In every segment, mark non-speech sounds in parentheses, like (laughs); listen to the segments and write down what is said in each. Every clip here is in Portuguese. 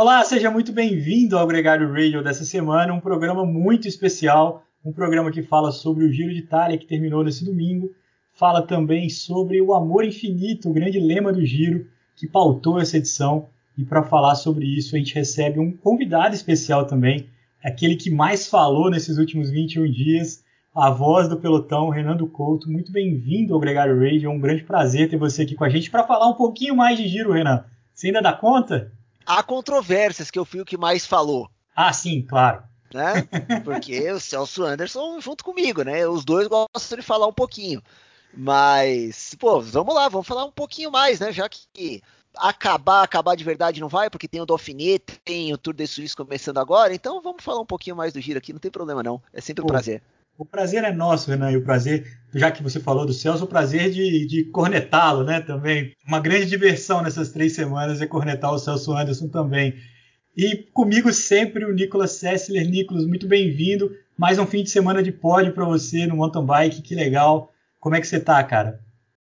Olá, seja muito bem-vindo ao Gregário Radio dessa semana, um programa muito especial, um programa que fala sobre o Giro de Itália que terminou nesse domingo, fala também sobre o amor infinito, o grande lema do Giro que pautou essa edição. E para falar sobre isso, a gente recebe um convidado especial também, aquele que mais falou nesses últimos 21 dias, a voz do pelotão, Renando Couto. Muito bem-vindo ao Gregário Radio, é um grande prazer ter você aqui com a gente para falar um pouquinho mais de Giro, Renan. Você ainda dá conta? Há controvérsias que eu fui o que mais falou. Ah, sim, claro. Né? Porque (laughs) o Celso Anderson junto comigo, né? Os dois gostam de falar um pouquinho. Mas, pô, vamos lá, vamos falar um pouquinho mais, né? Já que acabar, acabar de verdade não vai, porque tem o Dauphiné, tem o Tour de Suisse começando agora, então vamos falar um pouquinho mais do giro aqui, não tem problema não, é sempre um pô, prazer. O prazer é nosso, Renan, e o prazer, já que você falou do Celso, o prazer de, de cornetá-lo, né, também. Uma grande diversão nessas três semanas é cornetar o Celso Anderson também. E comigo sempre o Nicolas Sessler. Nicolas, muito bem-vindo. Mais um fim de semana de pódio para você no mountain bike, que legal. Como é que você tá, cara?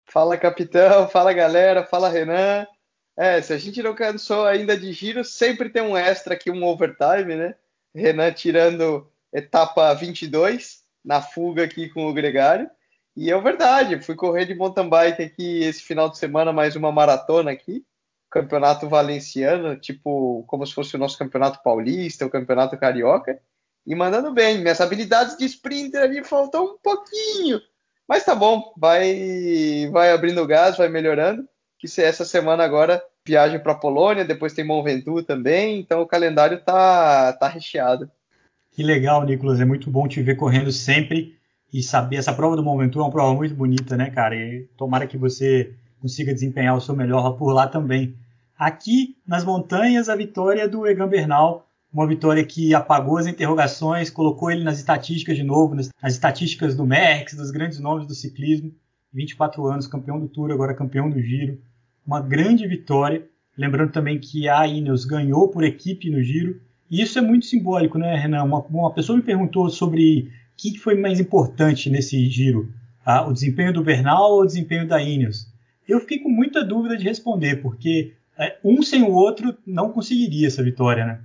Fala, capitão. Fala, galera. Fala, Renan. É, se a gente não cansou ainda de giro, sempre tem um extra aqui, um overtime, né? Renan tirando etapa 22 na fuga aqui com o Gregário. E é verdade, fui correr de mountain bike aqui esse final de semana, mais uma maratona aqui, campeonato valenciano, tipo como se fosse o nosso campeonato paulista, o campeonato carioca, e mandando bem. Minhas habilidades de sprinter ali faltam um pouquinho, mas tá bom, vai vai abrindo gás, vai melhorando. Que essa semana agora viagem para Polônia, depois tem Mont Ventoux também, então o calendário tá tá recheado. Que legal, Nicolas. É muito bom te ver correndo sempre e saber. Essa prova do Mont é uma prova muito bonita, né, cara? E tomara que você consiga desempenhar o seu melhor por lá também. Aqui nas montanhas, a vitória do Egan Bernal, uma vitória que apagou as interrogações, colocou ele nas estatísticas de novo, nas, nas estatísticas do Merckx, dos grandes nomes do ciclismo. 24 anos, campeão do Tour, agora campeão do Giro. Uma grande vitória. Lembrando também que a Ineos ganhou por equipe no Giro e isso é muito simbólico, né, Renan? Uma, uma pessoa me perguntou sobre o que foi mais importante nesse giro, ah, o desempenho do Bernal ou o desempenho da Ineos. Eu fiquei com muita dúvida de responder, porque é, um sem o outro não conseguiria essa vitória, né?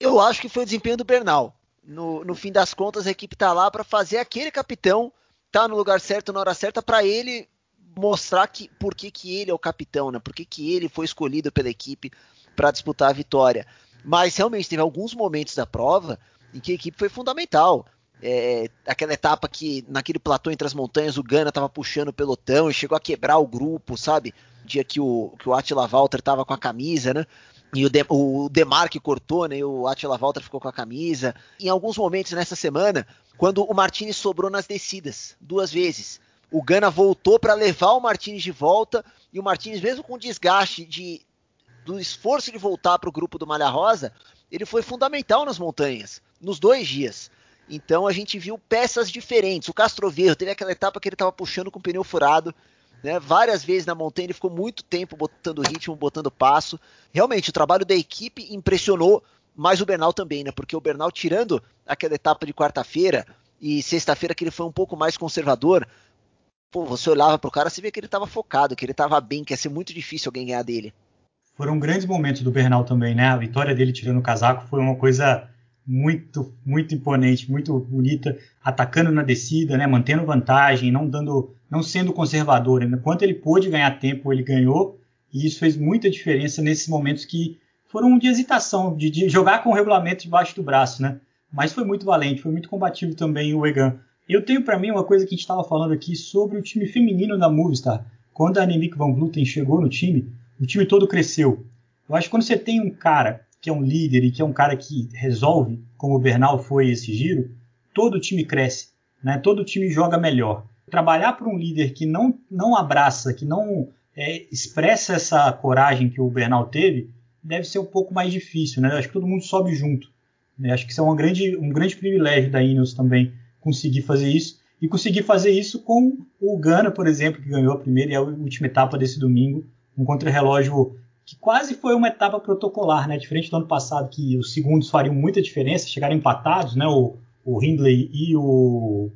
Eu acho que foi o desempenho do Bernal. No, no fim das contas, a equipe está lá para fazer aquele capitão tá no lugar certo na hora certa para ele mostrar que por que, que ele é o capitão, né? Por que, que ele foi escolhido pela equipe para disputar a vitória. Mas realmente teve alguns momentos da prova em que a equipe foi fundamental. É, aquela etapa que naquele platô entre as montanhas o Gana estava puxando o pelotão e chegou a quebrar o grupo, sabe? Dia que o, que o Attila Walter estava com a camisa, né? E o, de, o Demarque cortou, né? E o Attila Walter ficou com a camisa. Em alguns momentos nessa semana, quando o Martinez sobrou nas descidas, duas vezes. O Gana voltou para levar o Martinez de volta e o Martinez, mesmo com desgaste de do esforço de voltar para o grupo do Malha Rosa, ele foi fundamental nas montanhas, nos dois dias. Então a gente viu peças diferentes. O Castro Verde teve aquela etapa que ele estava puxando com o pneu furado, né? Várias vezes na montanha ele ficou muito tempo botando ritmo, botando passo. Realmente o trabalho da equipe impressionou, mas o Bernal também, né? Porque o Bernal tirando aquela etapa de quarta-feira e sexta-feira que ele foi um pouco mais conservador, pô, você olhava pro cara, você via que ele estava focado, que ele estava bem, que ia ser muito difícil alguém ganhar dele foram grandes momentos do Bernal também, né? A vitória dele tirando o casaco foi uma coisa muito, muito imponente, muito bonita, atacando na descida, né? Mantendo vantagem, não dando, não sendo conservador. Enquanto ele pôde ganhar tempo, ele ganhou, e isso fez muita diferença nesses momentos que foram de hesitação, de, de jogar com o regulamento debaixo do braço, né? Mas foi muito valente, foi muito combativo também o Egan. Eu tenho para mim uma coisa que a gente estava falando aqui sobre o time feminino da Movistar. Quando a Annemiek van Vleuten chegou no time, o time todo cresceu. Eu acho que quando você tem um cara que é um líder e que é um cara que resolve, como o Bernal foi esse giro, todo o time cresce, né? todo o time joga melhor. Trabalhar para um líder que não, não abraça, que não é, expressa essa coragem que o Bernal teve, deve ser um pouco mais difícil. Né? Eu acho que todo mundo sobe junto. Né? Acho que isso é uma grande, um grande privilégio da Ineos também conseguir fazer isso. E conseguir fazer isso com o Gana, por exemplo, que ganhou a primeira e a última etapa desse domingo, um contrarrelógio que quase foi uma etapa protocolar, né? Diferente do ano passado, que os segundos fariam muita diferença, chegaram empatados, né? O, o Hindley e o.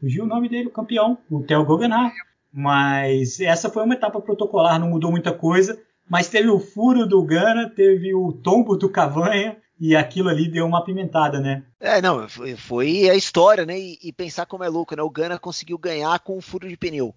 Fugiu o nome dele, o campeão, o Theo Guggenheim. Mas essa foi uma etapa protocolar, não mudou muita coisa. mas teve o furo do Gana, teve o tombo do Cavanha, e aquilo ali deu uma apimentada, né? É, não, foi, a história, né? E, e, pensar como é louco, né? O Gana conseguiu ganhar com um furo de pneu.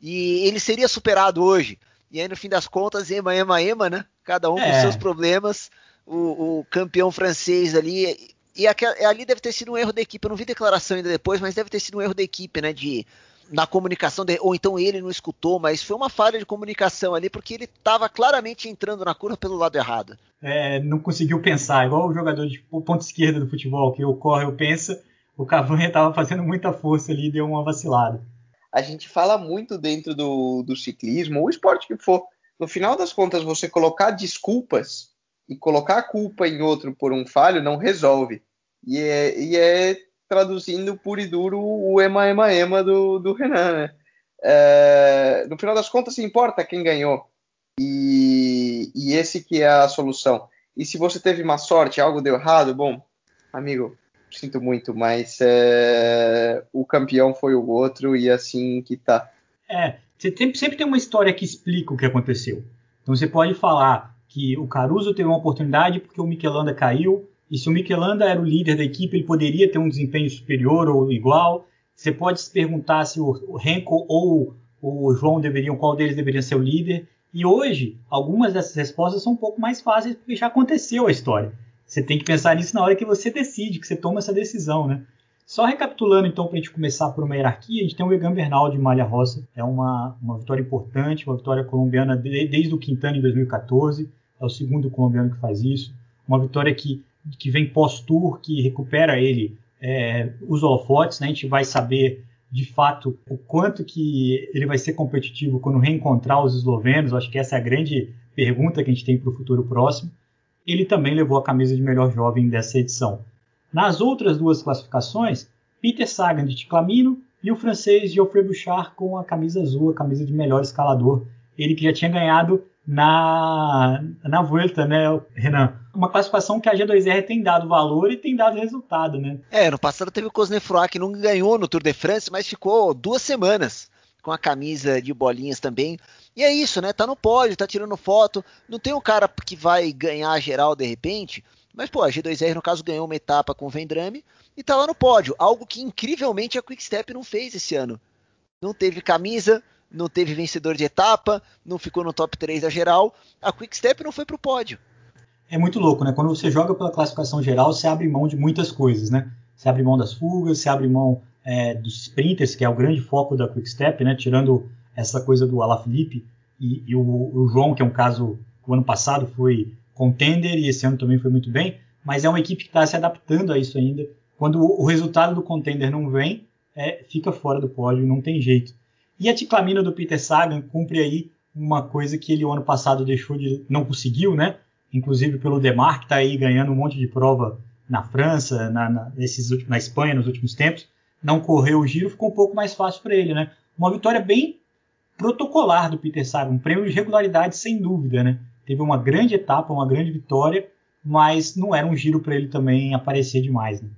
E ele seria superado hoje. E aí, no fim das contas, ema, ema, ema, né? Cada um é. com seus problemas. O, o, campeão francês ali. E ali deve ter sido um erro da equipe. Eu não vi declaração ainda depois, mas deve ter sido um erro da equipe, né? De na comunicação, de, ou então ele não escutou, mas foi uma falha de comunicação ali, porque ele estava claramente entrando na curva pelo lado errado. É, não conseguiu pensar, igual o jogador de ponta esquerda do futebol, que ocorre ou pensa, o Cavani estava fazendo muita força ali e deu uma vacilada. A gente fala muito dentro do, do ciclismo, o esporte que for. No final das contas, você colocar desculpas e colocar a culpa em outro por um falho não resolve. E é, e é traduzindo puro e duro o ema, ema, ema do, do Renan, né? É, no final das contas, se importa quem ganhou. E, e esse que é a solução. E se você teve má sorte, algo deu errado, bom, amigo, sinto muito, mas é, o campeão foi o outro e assim que tá. É, você tem, sempre tem uma história que explica o que aconteceu. Então você pode falar que o Caruso teve uma oportunidade porque o Michelanda caiu, e se o Michelanda era o líder da equipe, ele poderia ter um desempenho superior ou igual. Você pode se perguntar se o Renko ou o João deveriam, qual deles deveria ser o líder. E hoje, algumas dessas respostas são um pouco mais fáceis porque já aconteceu a história. Você tem que pensar nisso na hora que você decide, que você toma essa decisão, né? Só recapitulando, então, para a gente começar por uma hierarquia, a gente tem o Egan Bernal de Malha Roça. É uma, uma vitória importante, uma vitória colombiana de, desde o Quintana em 2014. É o segundo colombiano que faz isso. Uma vitória que que vem pós-tour, que recupera ele é, os holofotes, né? A gente vai saber de fato o quanto que ele vai ser competitivo quando reencontrar os eslovenos. Acho que essa é a grande pergunta que a gente tem para o futuro próximo. Ele também levou a camisa de melhor jovem dessa edição. Nas outras duas classificações, Peter Sagan de Ticlamino e o francês Geoffrey Bouchard com a camisa azul, a camisa de melhor escalador. Ele que já tinha ganhado na, na Vuelta, né, Renan? Uma classificação que a G2R tem dado valor e tem dado resultado, né? É, no passado teve o Cosnefroy que não ganhou no Tour de France, mas ficou duas semanas com a camisa de bolinhas também. E é isso, né? Tá no pódio, tá tirando foto. Não tem um cara que vai ganhar geral de repente, mas pô, a G2R no caso ganhou uma etapa com o Vendrame e tá lá no pódio, algo que incrivelmente a Quickstep não fez esse ano. Não teve camisa, não teve vencedor de etapa, não ficou no top 3 da geral. A Quick Step não foi para o pódio. É muito louco, né? Quando você joga pela classificação geral, você abre mão de muitas coisas, né? Você abre mão das fugas, você abre mão é, dos sprinters, que é o grande foco da Quick Step, né? Tirando essa coisa do Alaphilippe e, e o, o, João, que é um caso que o ano passado foi contender e esse ano também foi muito bem, mas é uma equipe que está se adaptando a isso ainda. Quando o, o resultado do contender não vem, é, fica fora do pódio, não tem jeito. E a ticlamina do Peter Sagan cumpre aí uma coisa que ele o ano passado deixou de não conseguiu, né? Inclusive pelo Demar que está aí ganhando um monte de prova na França, na, na, nesses, na Espanha nos últimos tempos, não correu o giro, ficou um pouco mais fácil para ele, né? Uma vitória bem protocolar do Peter Sagan, um prêmio de regularidade sem dúvida, né? Teve uma grande etapa, uma grande vitória, mas não era um giro para ele também aparecer demais, né?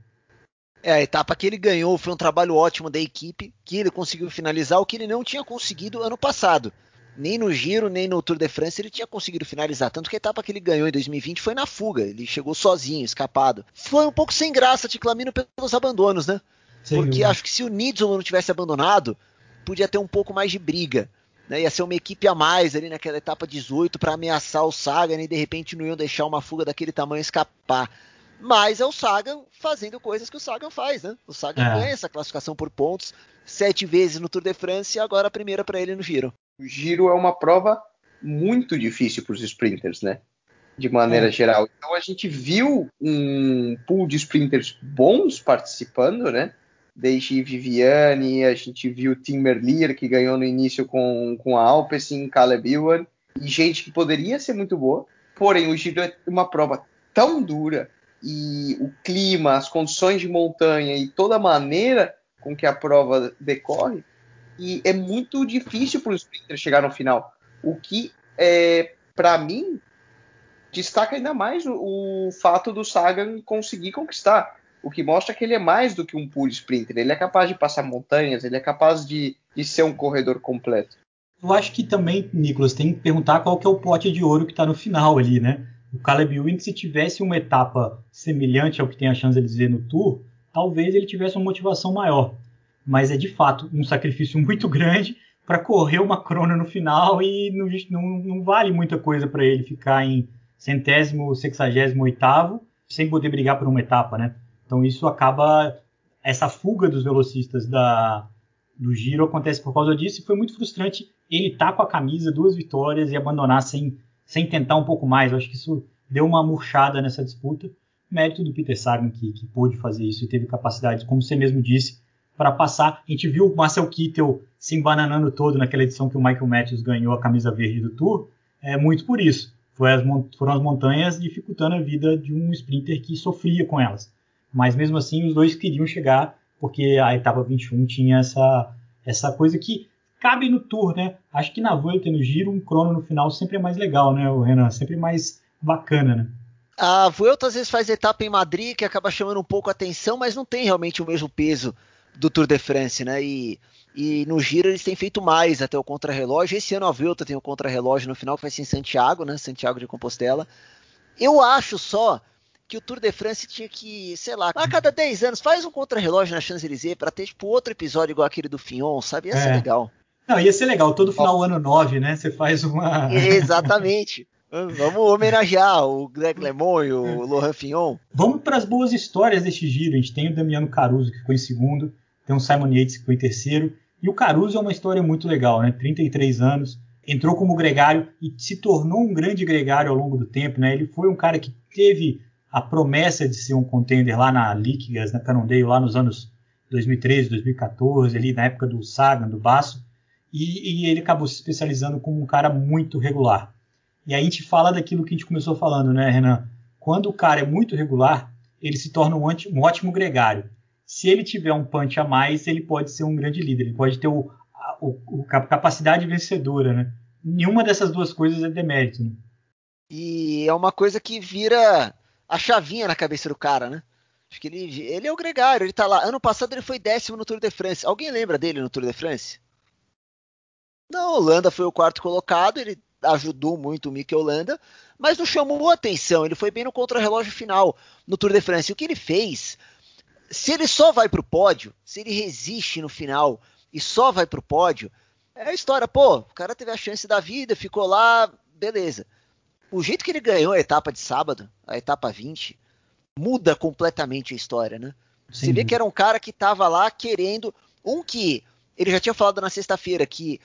É, a etapa que ele ganhou foi um trabalho ótimo da equipe, que ele conseguiu finalizar o que ele não tinha conseguido ano passado. Nem no Giro, nem no Tour de France ele tinha conseguido finalizar. Tanto que a etapa que ele ganhou em 2020 foi na fuga. Ele chegou sozinho, escapado. Foi um pouco sem graça, Ticlamino, pelos abandonos, né? Sim, Porque acho que se o Nidzolo não tivesse abandonado, podia ter um pouco mais de briga. Né? Ia ser uma equipe a mais ali naquela etapa 18 para ameaçar o Sagan e de repente não iam deixar uma fuga daquele tamanho escapar. Mas é o Sagan fazendo coisas que o Sagan faz, né? O Sagan é. ganha essa classificação por pontos sete vezes no Tour de France e agora a primeira para ele no Giro. O Giro é uma prova muito difícil para os sprinters, né? De maneira é. geral. Então a gente viu um pool de sprinters bons participando, né? Desde Viviane, a gente viu Tim Merlier, que ganhou no início com, com a Alpecin, Caleb Ewan, e gente que poderia ser muito boa. Porém, o Giro é uma prova tão dura, e o clima, as condições de montanha e toda a maneira com que a prova decorre, e é muito difícil para o sprinter chegar no final. O que, é, para mim, destaca ainda mais o, o, fato do Sagan conseguir conquistar. O que mostra que ele é mais do que um puro sprinter. Ele é capaz de passar montanhas, ele é capaz de, de ser um corredor completo. Eu acho que também, Nicolas, tem que perguntar qual que é o pote de ouro que está no final ali, né? O Caleb Ewan, se tivesse uma etapa semelhante ao que tem a chance de dizer no Tour, talvez ele tivesse uma motivação maior. Mas é de fato um sacrifício (laughs) muito grande para correr uma crona no final e não, não, não vale muita coisa para ele ficar em centésimo, sexagésimo oitavo sem poder brigar por uma etapa, né? Então isso acaba essa fuga dos velocistas da, do Giro acontece por causa disso e foi muito frustrante ele tá com a camisa, duas vitórias e abandonar sem, sem tentar um pouco mais. Eu acho que isso deu uma murchada nessa disputa. Mérito do Peter Sagan que, que pôde fazer isso e teve capacidade, como você mesmo disse, para passar. A gente viu o Marcel Kittel se embananando todo naquela edição que o Michael Matthews ganhou a camisa verde do Tour, é muito por isso. As, foram as montanhas dificultando a vida de um sprinter que sofria com elas. Mas mesmo assim, os dois queriam chegar, porque a etapa 21 tinha essa, essa coisa que cabe no Tour, né? Acho que na Volta e no Giro, um crono no final sempre é mais legal, né, o Renan? Sempre mais bacana, né? A Vuelta às vezes faz etapa em Madrid que acaba chamando um pouco a atenção, mas não tem realmente o mesmo peso do Tour de France, né? E, e no Giro eles têm feito mais até o contrarrelógio. Esse ano a Vuelta tem o contrarrelógio no final que vai ser em Santiago, né? Santiago de Compostela. Eu acho só que o Tour de France tinha que, sei lá, a cada 10 anos faz um contrarrelógio na Champs-Élysées para ter tipo outro episódio igual aquele do Fion, sabe? Ia ser é. legal. Não, ia ser legal, todo final ano 9, né? Você faz uma. (laughs) Exatamente. Vamos homenagear o Greg LeMond e o Laurent Fignon. Vamos para as boas histórias deste giro. A gente tem o Damiano Caruso, que ficou em segundo, tem o Simon Yates, que foi em terceiro. E o Caruso é uma história muito legal, né? 33 anos, entrou como gregário e se tornou um grande gregário ao longo do tempo, né? Ele foi um cara que teve a promessa de ser um contender lá na Liquigas, na Canondale, lá nos anos 2013, 2014, ali na época do Sagan, do Basso e, e ele acabou se especializando como um cara muito regular. E aí a gente fala daquilo que a gente começou falando, né, Renan? Quando o cara é muito regular, ele se torna um, um ótimo gregário. Se ele tiver um punch a mais, ele pode ser um grande líder, ele pode ter o, a, o, a capacidade vencedora, né? Nenhuma dessas duas coisas é demérito, né? E é uma coisa que vira a chavinha na cabeça do cara, né? Acho que ele, ele é o gregário, ele tá lá. Ano passado ele foi décimo no Tour de France. Alguém lembra dele no Tour de France? Não, Holanda foi o quarto colocado, ele ajudou muito o Mikel Holanda, mas não chamou atenção. Ele foi bem no contrarrelógio final no Tour de France. E o que ele fez? Se ele só vai para o pódio, se ele resiste no final e só vai para o pódio, é a história. Pô, o cara teve a chance da vida, ficou lá, beleza. O jeito que ele ganhou a etapa de sábado, a etapa 20, muda completamente a história, né? Sim. Você vê que era um cara que estava lá querendo. Um que ele já tinha falado na sexta-feira que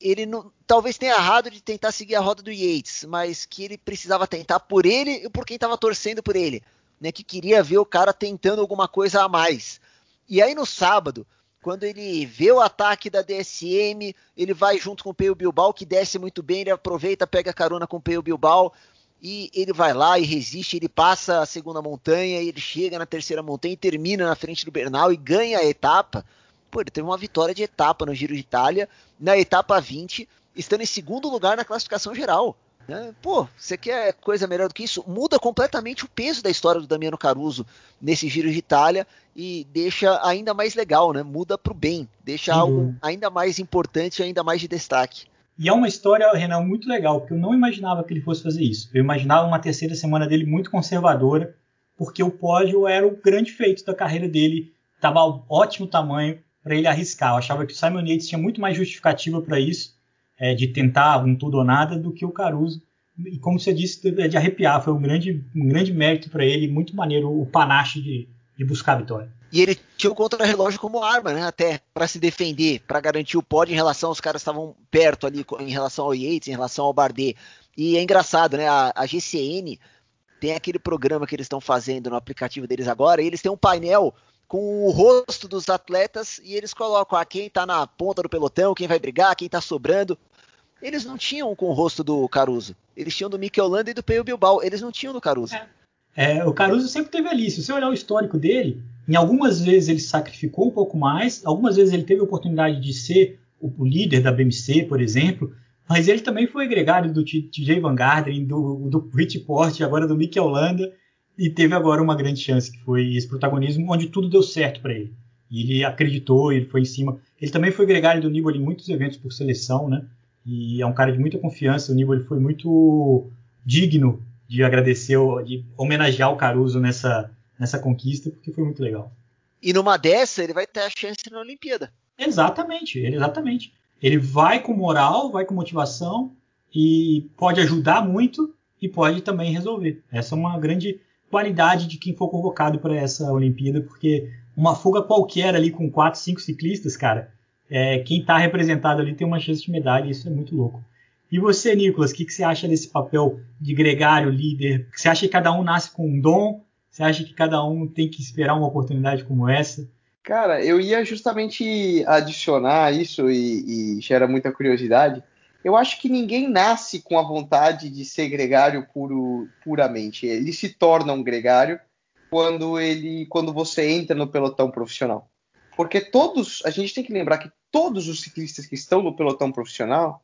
ele não, talvez tenha errado de tentar seguir a roda do Yates, mas que ele precisava tentar por ele e por quem estava torcendo por ele, né? Que queria ver o cara tentando alguma coisa a mais. E aí no sábado, quando ele vê o ataque da DSM, ele vai junto com o Peio Bilbao, que desce muito bem, ele aproveita, pega carona com o Peio Bilbao e ele vai lá e resiste, ele passa a segunda montanha, ele chega na terceira montanha e termina na frente do Bernal e ganha a etapa. Pô, ele teve uma vitória de etapa no Giro de Itália, na etapa 20, estando em segundo lugar na classificação geral. Né? Pô, você quer coisa melhor do que isso? Muda completamente o peso da história do Damiano Caruso nesse Giro de Itália e deixa ainda mais legal, né? Muda para o bem, deixa Sim. algo ainda mais importante, ainda mais de destaque. E é uma história, Renan, muito legal, porque eu não imaginava que ele fosse fazer isso. Eu imaginava uma terceira semana dele muito conservadora, porque o pódio era o grande feito da carreira dele, estava ótimo tamanho, para ele arriscar. Eu achava que o Simon Yates tinha muito mais justificativa para isso, é, de tentar um tudo ou nada, do que o Caruso. E como você disse, é de arrepiar. Foi um grande, um grande mérito para ele, muito maneiro o panache de, de buscar a vitória. E ele tinha o contra-relógio como arma, né? Até para se defender, para garantir o pódio em relação aos caras que estavam perto ali, em relação ao Yates, em relação ao Bardet. E é engraçado, né? A, a GCN tem aquele programa que eles estão fazendo no aplicativo deles agora, e eles têm um painel com o rosto dos atletas e eles colocam ah, quem tá na ponta do pelotão, quem vai brigar, quem tá sobrando. Eles não tinham com o rosto do Caruso. Eles tinham do Mikel Landa e do Peio Bilbao. Eles não tinham do Caruso. É. É, o Caruso sempre teve ali. Se você olhar o histórico dele, em algumas vezes ele sacrificou um pouco mais, algumas vezes ele teve a oportunidade de ser o, líder da BMC, por exemplo, mas ele também foi gregário do TJ Van Garderen, do, do Rich agora do Mikel Landa e teve agora uma grande chance, que foi esse protagonismo, onde tudo deu certo para ele. E ele acreditou, ele foi em cima. Ele também foi gregário do Nibali em muitos eventos por seleção, né? e é um cara de muita confiança. O Nibali foi muito digno de agradecer, de homenagear o Caruso nessa, nessa conquista, porque foi muito legal. E numa dessa, ele vai ter a chance na Olimpíada. Exatamente, exatamente. Ele vai com moral, vai com motivação e pode ajudar muito e pode também resolver. Essa é uma grande qualidade de quem for convocado para essa Olimpíada, porque uma fuga qualquer ali com quatro, cinco ciclistas, cara, é, quem está representado ali tem uma chance de medalha, isso é muito louco. E você, Nicolas, o que, que, você acha desse papel de gregário, líder? Você acha que cada um nasce com um dom? Você acha que cada um tem que esperar uma oportunidade como essa? Cara, eu ia justamente adicionar isso e, e gera muita curiosidade. Eu acho que ninguém nasce com a vontade de ser gregário puro, puramente. Ele se torna um gregário quando ele, quando você entra no pelotão profissional. Porque todos, a gente tem que lembrar que todos os ciclistas que estão no pelotão profissional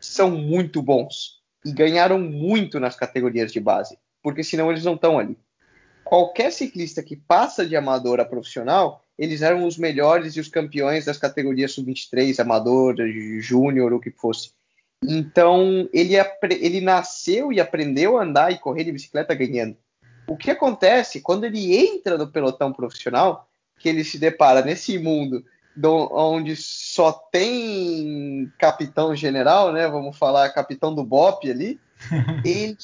são muito bons e ganharam muito nas categorias de base, porque senão eles não estão ali. Qualquer ciclista que passa de amador a profissional, eles eram os melhores e os campeões das categorias sub-23, amador, júnior, o que fosse. Então, ele, ele nasceu e aprendeu a andar e correr de bicicleta ganhando. O que acontece quando ele entra no pelotão profissional, que ele se depara nesse mundo do, onde só tem capitão general, né? Vamos falar capitão do BOP ali, (laughs) ele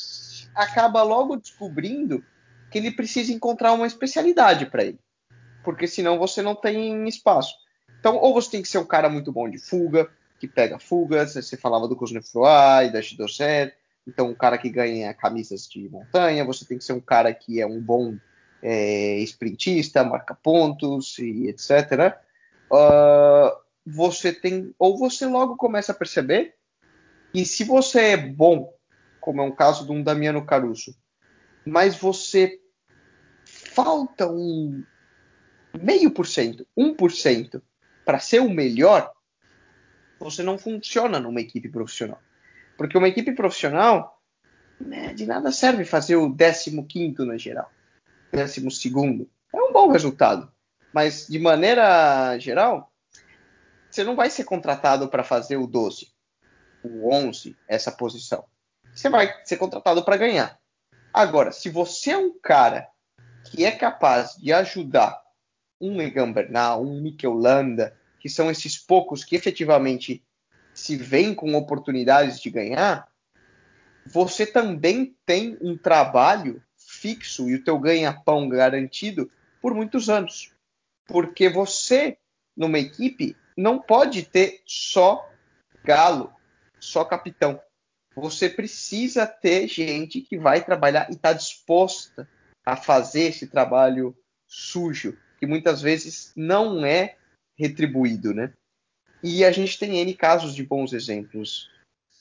acaba logo descobrindo que ele precisa encontrar uma especialidade para ele, porque senão você não tem espaço. Então, ou você tem que ser um cara muito bom de fuga, que pega fugas, você falava do Cosnefroy e da Chidoser, então um cara que ganha camisas de montanha, você tem que ser um cara que é um bom é, sprintista, marca pontos e etc. Uh, você tem, ou você logo começa a perceber que se você é bom, como é um caso de um Damiano Caruso, mas você falta um meio por cento, um por cento para ser o melhor, você não funciona numa equipe profissional. Porque uma equipe profissional, né, de nada serve fazer o 15 na geral, 12. É um bom resultado. Mas, de maneira geral, você não vai ser contratado para fazer o 12, o 11, essa posição. Você vai ser contratado para ganhar. Agora, se você é um cara que é capaz de ajudar um Egan Bernal, um Mikel Landa, que são esses poucos que efetivamente se veem com oportunidades de ganhar, você também tem um trabalho fixo e o teu ganha-pão garantido por muitos anos. Porque você, numa equipe, não pode ter só galo, só capitão. Você precisa ter gente que vai trabalhar e está disposta a fazer esse trabalho sujo, que muitas vezes não é retribuído, né? E a gente tem N casos de bons exemplos.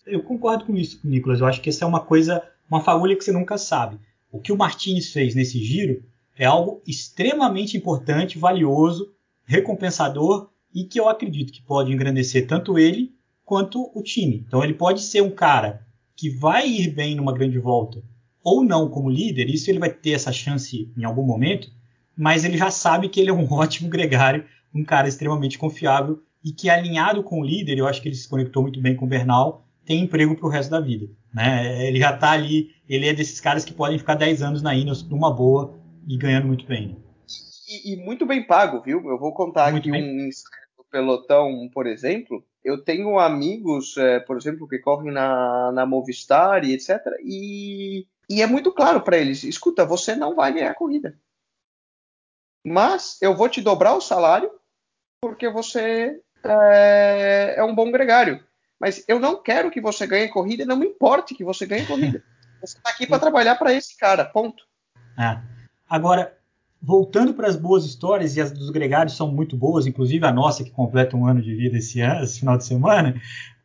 Eu concordo com isso, Nicolas. Eu acho que essa é uma coisa, uma fagulha que você nunca sabe. O que o Martins fez nesse giro é algo extremamente importante, valioso, recompensador e que eu acredito que pode engrandecer tanto ele quanto o time. Então ele pode ser um cara que vai ir bem numa grande volta ou não como líder, isso ele vai ter essa chance em algum momento, mas ele já sabe que ele é um (laughs) ótimo gregário um cara extremamente confiável e que alinhado com o líder, eu acho que ele se conectou muito bem com o Bernal, tem emprego para o resto da vida. Né? Ele já está ali, ele é desses caras que podem ficar 10 anos na Ineos numa boa e ganhando muito bem. E, e muito bem pago, viu? Eu vou contar muito aqui bem. um pelotão, por exemplo. Eu tenho amigos, é, por exemplo, que correm na, na Movistar e etc. E, e é muito claro para eles: escuta, você não vai ganhar a corrida. Mas eu vou te dobrar o salário porque você é, é um bom gregário. Mas eu não quero que você ganhe corrida, não me importe que você ganhe corrida. (laughs) Você está aqui para trabalhar para esse cara, ponto. É. Agora, voltando para as boas histórias, e as dos gregários são muito boas, inclusive a nossa, que completa um ano de vida esse, ano, esse final de semana,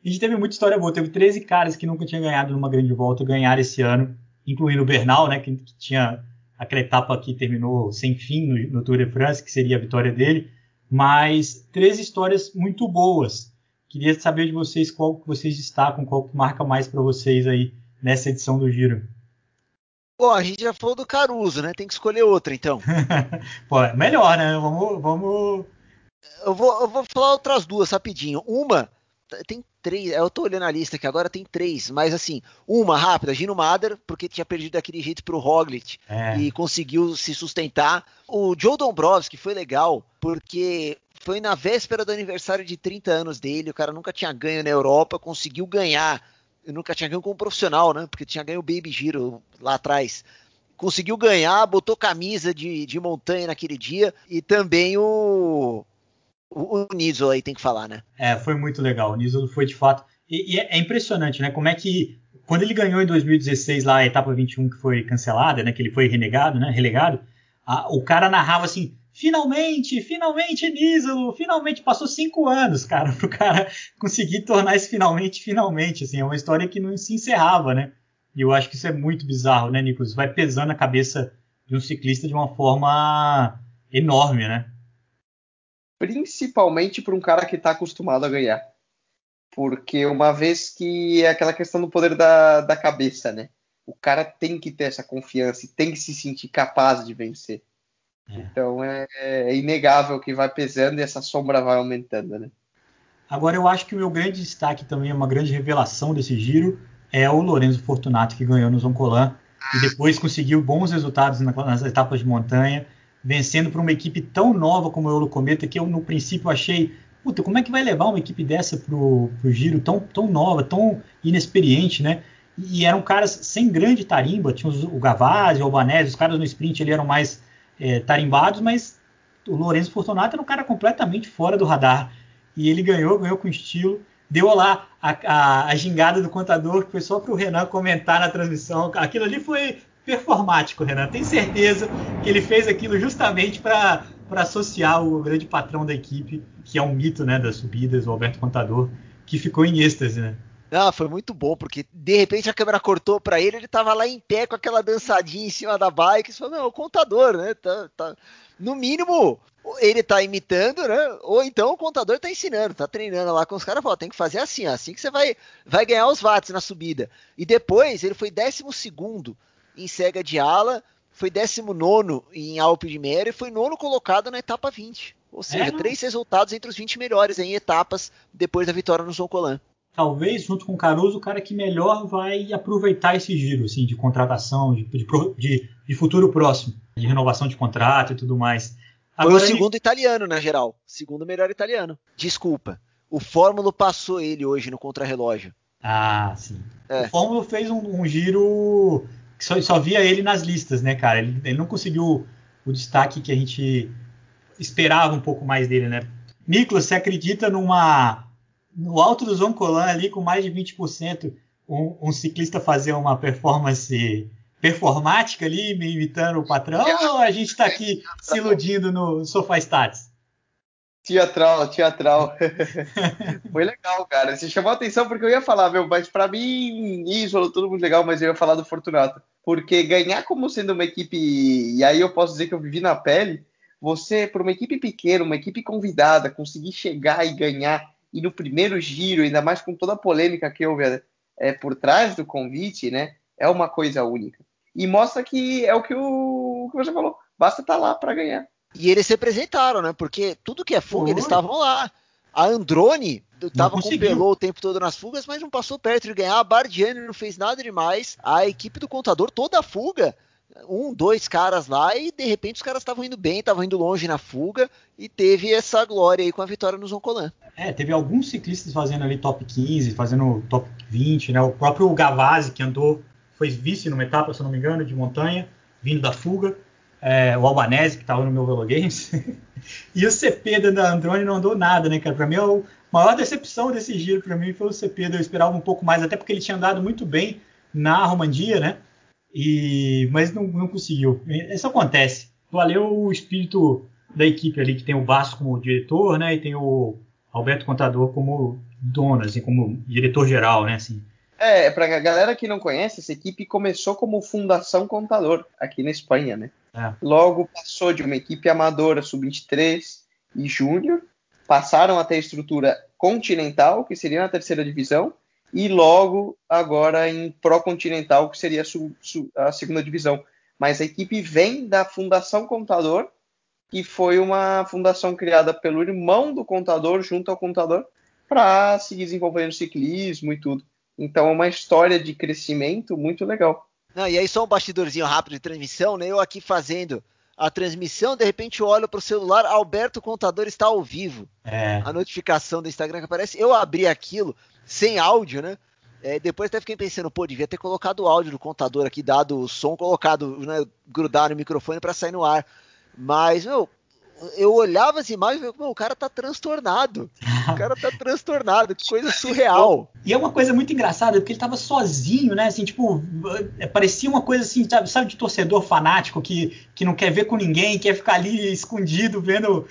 a gente teve muita história boa. Teve 13 caras que nunca tinham ganhado numa grande volta, ganharam esse ano, incluindo o Bernal, né, que tinha aquela etapa que terminou sem fim no, no Tour de France, que seria a vitória dele mas três histórias muito boas. Queria saber de vocês qual que vocês destacam, qual que marca mais para vocês aí nessa edição do Giro. Bom, a gente já falou do Caruso, né? Tem que escolher outra, então. (laughs) Pô, melhor, né? Vamos, vamos. Eu vou, eu vou falar outras duas rapidinho. Uma, tem três. Eu tô olhando a lista que agora tem três, mas assim, uma rápida, Gino Mader, porque tinha perdido daquele jeito pro Roglic é. e conseguiu se sustentar. O Joe Dombrowski foi legal, porque foi na véspera do aniversário de 30 anos dele, o cara nunca tinha ganho na Europa, conseguiu ganhar. Eu nunca tinha ganho como profissional, né? Porque tinha ganho o Baby Giro lá atrás conseguiu ganhar, botou camisa de, de montanha naquele dia e também o, o, o Niso aí tem que falar, né? É, foi muito legal. O Niso foi de fato. E, e é, é, impressionante, né? Como é que. Quando ele ganhou em 2016 lá a etapa 21 que foi cancelada, né? Que ele foi renegado, né? Relegado, a, o cara narrava assim. Finalmente, finalmente, Niso, finalmente passou cinco anos, cara, para o cara conseguir tornar esse finalmente, finalmente, assim, é uma história que não se encerrava, né? E eu acho que isso é muito bizarro, né, Nicolas? Vai pesando a cabeça de um ciclista de uma forma enorme, né? Principalmente para um cara que está acostumado a ganhar. Porque uma vez que é aquela questão do poder da, da cabeça, né? O cara tem que ter essa confiança e tem que se sentir capaz de vencer. É. Então é, é, inegável que vai pesando e essa sombra vai aumentando, né? Agora eu acho que o meu grande destaque também é uma grande revelação desse giro é o Lorenzo Fortunato, que ganhou no Zoncolan e depois conseguiu bons resultados nas etapas de montanha, vencendo para uma equipe tão nova como o Cometa, que eu no princípio achei, puta, como é que vai levar uma equipe dessa pro, pro giro tão, tão nova, tão inexperiente, né? E eram caras sem grande tarimba, tinha o Gavazzi, o Albanese, os caras no sprint ali eram mais é, tarimbados, mas o Lorenzo Fortunato era um cara completamente fora do radar. E ele ganhou, ganhou com estilo deu lá a, a, a gingada do contador, que foi só para o Renan comentar na transmissão. Aquilo ali foi performático, Renan. Tenho certeza que ele fez aquilo justamente para associar o grande patrão da equipe, que é um mito né, das subidas, o Alberto Contador, que ficou em êxtase, né? Ah, foi muito bom, porque de repente a câmera cortou para ele, ele tava lá em pé com aquela dançadinha em cima da bike, e falou, não, o contador, né? Tá, tá... No mínimo, ele tá imitando, né? Ou então o contador tá ensinando, tá treinando lá com os caras, fala, tem que fazer assim, assim que você vai, vai ganhar os watts na subida. E depois ele foi 12 segundo em cega de ala, foi 19 em Alpe de Mera e foi nono colocado na etapa 20. Ou seja, é, três resultados entre os 20 melhores em etapas depois da vitória no Zoncolan. Talvez, junto com o Caruso, o cara que melhor vai aproveitar esse giro assim, de contratação, de, de, de futuro próximo, de renovação de contrato e tudo mais. Agora, Foi o segundo ele... italiano, na geral. Segundo melhor italiano. Desculpa. O Fórmula passou ele hoje no contrarrelógio. Ah, sim. É. O Fórmula fez um, um, giro só, só, via ele nas listas, né, cara? Ele, ele, não conseguiu o destaque que a gente esperava um pouco mais dele, né? Nicolas, você acredita numa. No alto do Zoncolan ali, com mais de 20%, um, um ciclista fazer uma performance performática ali, imitando o patrão, ou a gente está aqui (laughs) se iludindo no Sofá Stats? Teatral, teatral. (laughs) Foi legal, cara. Você chamou a atenção porque eu ia falar, meu, mas para mim, isso, tudo muito legal, mas eu ia falar do Fortunato. Porque ganhar como sendo uma equipe, e aí eu posso dizer que eu vivi na pele, você, para uma equipe pequena, uma equipe convidada, conseguir chegar e ganhar, e no primeiro giro, ainda mais com toda a polêmica que houve é, por trás do convite, né? É uma coisa única e mostra que é o que, o, que você falou, basta estar tá lá para ganhar. E eles se apresentaram, né? Porque tudo que é fuga, eles estavam lá. A Androne estava com Pelô o tempo todo nas fugas, mas não passou perto de ganhar. A Bardiani não fez nada demais. A equipe do contador toda a fuga. Um, dois caras lá e de repente os caras estavam indo bem, estavam indo longe na fuga e teve essa glória aí com a vitória no Zoncolan. É, teve alguns ciclistas fazendo ali top 15, fazendo top 20, né? O próprio Gavazzi que andou foi vice numa etapa, se não me engano, de montanha, vindo da fuga. É, o Albanese, que estava no meu Velo Games. (laughs) e o CP da Androne não andou nada, né, cara? Para mim, a maior decepção desse giro para mim foi o CP. Eu esperava um pouco mais, até porque ele tinha andado muito bem na Romandia, né? E, mas não, não conseguiu. Isso acontece. Valeu o espírito da equipe ali, que tem o Vasco como diretor, né? E tem o Alberto Contador como dono, assim, como diretor geral, né? Assim, é, para a galera que não conhece, essa equipe começou como Fundação Contador aqui na Espanha, né? É. Logo passou de uma equipe amadora sub-23 e júnior, passaram até a estrutura continental, que seria na terceira divisão, e logo agora em Pro Continental, que seria a, segunda divisão. Mas a equipe vem da Fundação Contador, que foi uma fundação criada pelo irmão do contador junto ao contador, para seguir desenvolvendo ciclismo e tudo. Então é uma história de crescimento muito legal. Não, e aí só um bastidorzinho rápido de transmissão, né? Eu aqui fazendo a transmissão, de repente eu olho para o celular, Alberto Contador está ao vivo. É. A notificação do Instagram que aparece, eu abri aquilo sem áudio, né? É, depois até fiquei pensando, pô, devia ter colocado o áudio do contador aqui, dado o som, colocado, né, grudar no microfone para sair no ar. Mas, meu, eu olhava as imagens e falei, o cara tá transtornado. O cara tá transtornado, que coisa (laughs) surreal. E é uma coisa muito engraçada, porque ele tava sozinho, né? Assim, tipo, é, parecia uma coisa assim, sabe, sabe de torcedor fanático que, que não quer ver com ninguém, quer ficar ali escondido, vendo,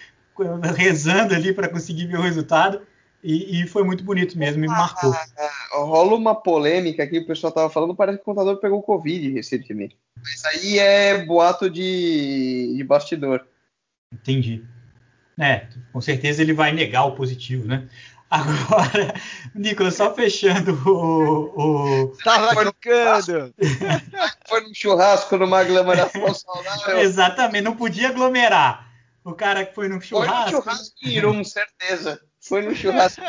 rezando ali para conseguir ver o resultado. E, e, foi muito bonito mesmo, me marcou. Ah, rola uma polêmica aqui, o pessoal tava falando, parece que o contador pegou Covid recentemente. Mas aí é boato de, de bastidor. Entendi. É, com certeza ele vai negar o positivo, né? (laughs) Agora, Nicolas, só fechando o. o... Tava brincando! Foi num churrasco numa aglomeração saudável. Exatamente, não podia aglomerar. O cara que foi num churrasco. Foi no churrasco em Irum, certeza. Foi no churrasco.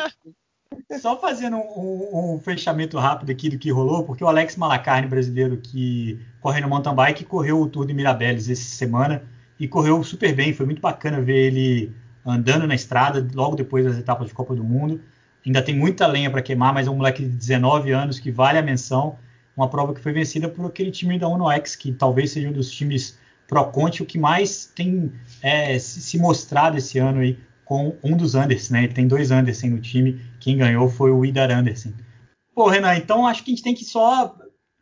Só fazendo um, um, fechamento rápido aqui do que rolou, porque o Alex Malacarne, brasileiro que corre no mountain bike, correu o Tour de Mirabelles essa semana e correu super bem. Foi muito bacana ver ele andando na estrada logo depois das etapas de Copa do Mundo. Ainda tem muita lenha para queimar, mas é um moleque de 19 anos que vale a menção. Uma prova que foi vencida por aquele time da Uno X, que talvez seja um dos times Pro Conti, o que mais tem é, se mostrado esse ano aí com um dos Anderson, né? Ele tem dois Anderson no time. Quem ganhou foi o Idar Anderson. Pô, Renan, então acho que a gente tem que só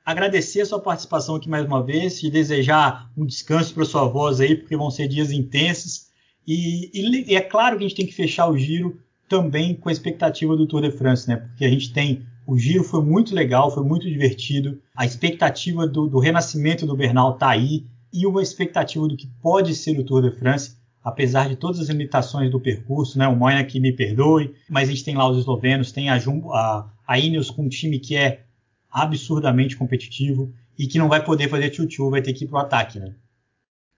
agradecer a sua participação aqui mais uma vez e desejar um descanso para sua voz aí, porque vão ser dias intensos. E, e, e, é claro que a gente tem que fechar o giro também com a expectativa do Tour de France, né? Porque a gente tem. O giro foi muito legal, foi muito divertido. A expectativa do, do renascimento do Bernal está aí. E uma expectativa do que pode ser o Tour de France, apesar de todas as limitações do percurso, né? O Moina que me perdoe, mas a gente tem lá os eslovenos, tem a, Jumbo, a, a Ineos com um time que é absurdamente competitivo e que não vai poder fazer tchutchu, vai ter que ir pro ataque, né?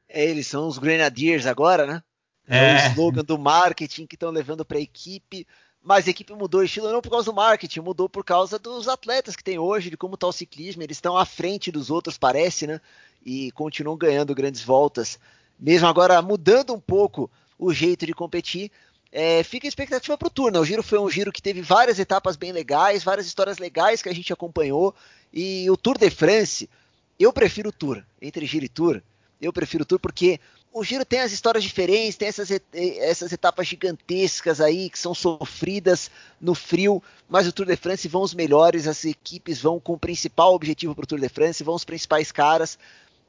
É, eles são os Grenadiers agora, né? É, é o slogan do marketing que estão levando para a equipe. Mas a equipe mudou o estilo não por causa do marketing, mudou por causa dos atletas que tem hoje, de como está o ciclismo. Eles estão à frente dos outros, parece, né? E continuam ganhando grandes voltas. Mesmo agora mudando um pouco o jeito de competir, é, fica a expectativa para o Tour. Né? O giro foi um giro que teve várias etapas bem legais, várias histórias legais que a gente acompanhou. E o Tour de France, eu prefiro o Tour. Entre giro e Tour, eu prefiro o Tour porque o giro tem as histórias diferentes, tem essas, essas etapas gigantescas aí que são sofridas no frio, mas o Tour de France vão os melhores, as equipes vão com o principal objetivo para o Tour de France, vão os principais caras.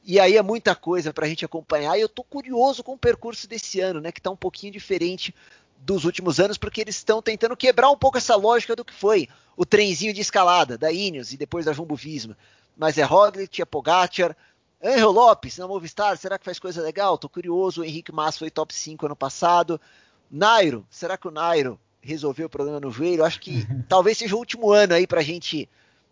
E aí é muita coisa para a gente acompanhar. E eu estou curioso com o percurso desse ano, né? Que está um pouquinho diferente dos últimos anos, porque eles estão tentando quebrar um pouco essa lógica do que foi o trenzinho de escalada da Ineos e depois da Jumbo Visma. Mas é Roglic, é Pogacar, Angel Lopes na Movistar, será que faz coisa legal? Tô curioso, o Henrique Massa foi top 5 ano passado. Nairo, será que o Nairo resolveu o problema no joelho? Acho que (laughs) talvez seja o último ano aí pra gente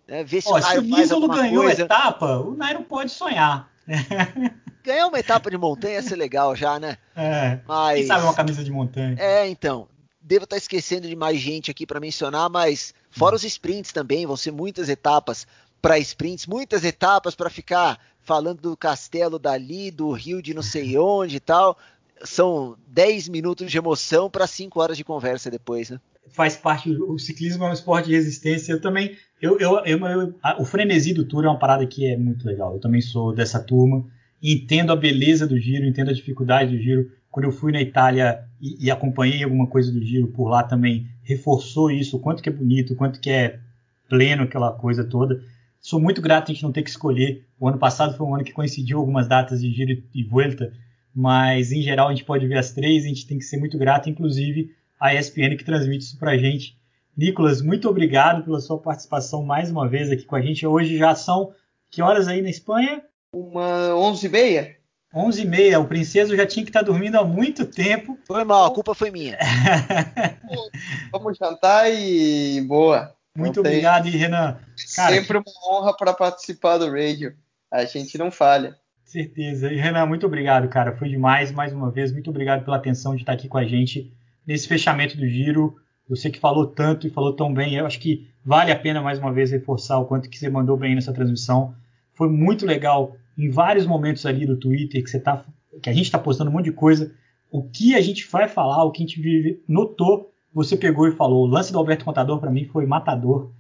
né, ver se Ó, o Nairo se o faz alguma ganhou coisa. etapa, o Nairo pode sonhar. (laughs) Ganhar uma etapa de montanha ia ser legal já, né? É. Mas... Quem sabe uma camisa de montanha. É, então. Devo estar esquecendo de mais gente aqui para mencionar, mas fora os sprints também, vão ser muitas etapas para sprints, muitas etapas para ficar falando do castelo dali, do rio de não sei (laughs) onde e tal. São 10 minutos de emoção para 5 horas de conversa depois, né? Faz parte, o ciclismo é um esporte de resistência. Eu também, eu, eu, eu, eu a, o frenesi do Tour é uma parada que é muito legal. Eu também sou dessa turma entendo a beleza do giro, entendo a dificuldade do giro. Quando eu fui na Itália e, e, acompanhei alguma coisa do giro por lá também, reforçou isso, quanto que é bonito, quanto que é pleno aquela coisa toda. Sou muito grato a gente não ter que escolher. O ano passado foi um ano que coincidiu algumas datas de giro e volta, mas em geral a gente pode ver as três, a gente tem que ser muito grato, inclusive a ESPN que transmite isso pra gente. Nicolas, muito obrigado pela sua participação mais uma vez aqui com a gente. Hoje já são que horas aí na Espanha? Uma 11 e meia. 11 e meia, o Princeso já tinha que estar tá dormindo há muito tempo. Foi mal, a culpa foi minha. (laughs) Vamos jantar e boa. Muito não obrigado, tem... Renan. Cara, Sempre uma honra para participar do Radio. A gente não falha. Certeza. E Renan, muito obrigado, cara. Foi demais, mais uma vez. Muito obrigado pela atenção de estar aqui com a gente nesse fechamento do giro. Você que falou tanto e falou tão bem, eu acho que vale a pena mais uma vez reforçar o quanto que você mandou bem nessa transmissão. Foi muito legal em vários momentos ali do Twitter que você tá, que a gente está postando um monte de coisa. O que a gente vai falar, o que a gente notou, você pegou e falou. O lance do Alberto Contador para mim foi matador,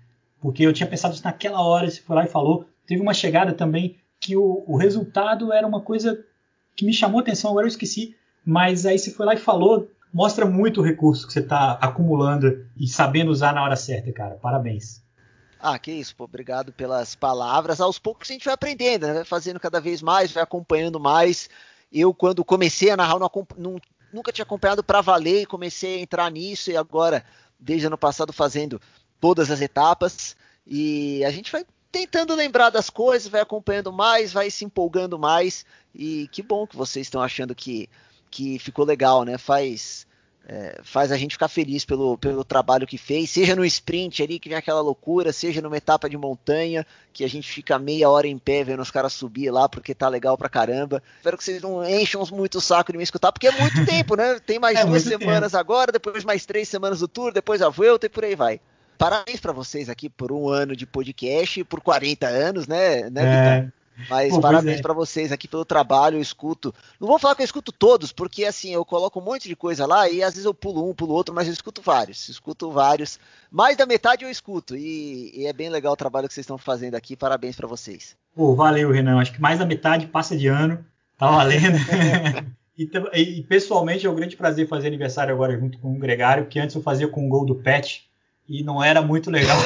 porque eu tinha pensado isso naquela hora, você foi lá e falou. Teve uma chegada também que o, o resultado era uma coisa que me chamou atenção, agora eu esqueci, mas aí você foi lá e falou mostra muito o recurso que você está acumulando e sabendo usar na hora certa, cara. Parabéns. Ah, que isso, pô, obrigado pelas palavras. Aos poucos a gente vai aprendendo, né? vai fazendo cada vez mais, vai acompanhando mais. Eu, quando comecei a narrar, não, não, nunca tinha acompanhado para valer e comecei a entrar nisso e agora, desde ano passado, fazendo todas as etapas. E a gente vai tentando lembrar das coisas, vai acompanhando mais, vai se empolgando mais. E que bom que vocês estão achando que que ficou legal, né? Faz, é, faz a gente ficar feliz pelo, pelo trabalho que fez, seja no sprint ali, que vem aquela loucura, seja numa etapa de montanha, que a gente fica meia hora em pé vendo os caras subir lá, porque tá legal pra caramba. Espero que vocês não encham muito o saco de me escutar, porque é muito (laughs) tempo, né? Tem mais é duas semanas tempo. agora, depois mais três semanas do tour, depois a Vuelta e por aí vai. Parabéns para vocês aqui por um ano de podcast, por 40 anos, né, né é. Vitor? Mas Pô, parabéns é. para vocês aqui pelo trabalho, eu escuto. Não vou falar que eu escuto todos, porque assim, eu coloco um monte de coisa lá e às vezes eu pulo um, pulo outro, mas eu escuto vários. Escuto vários. Mais da metade eu escuto. E, e é bem legal o trabalho que vocês estão fazendo aqui. Parabéns para vocês. Pô, valeu, Renan. Acho que mais da metade passa de ano. Tá valendo. (laughs) e, e, pessoalmente é um grande prazer fazer aniversário agora junto com o Gregário, que antes eu fazia com o gol do Pet e não era muito legal.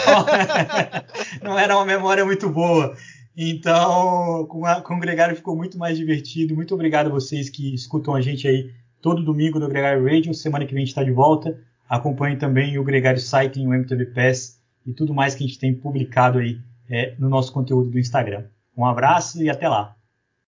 (laughs) não era uma memória muito boa. Então, com, o Gregário ficou muito mais divertido. Muito obrigado a vocês que escutam a gente aí todo domingo no Gregário Radio. Semana que vem a gente está de volta. Acompanhe também o Gregário Cycling, o MTV Pass e tudo mais que a gente tem publicado aí é, no nosso conteúdo do Instagram. Um abraço e até lá.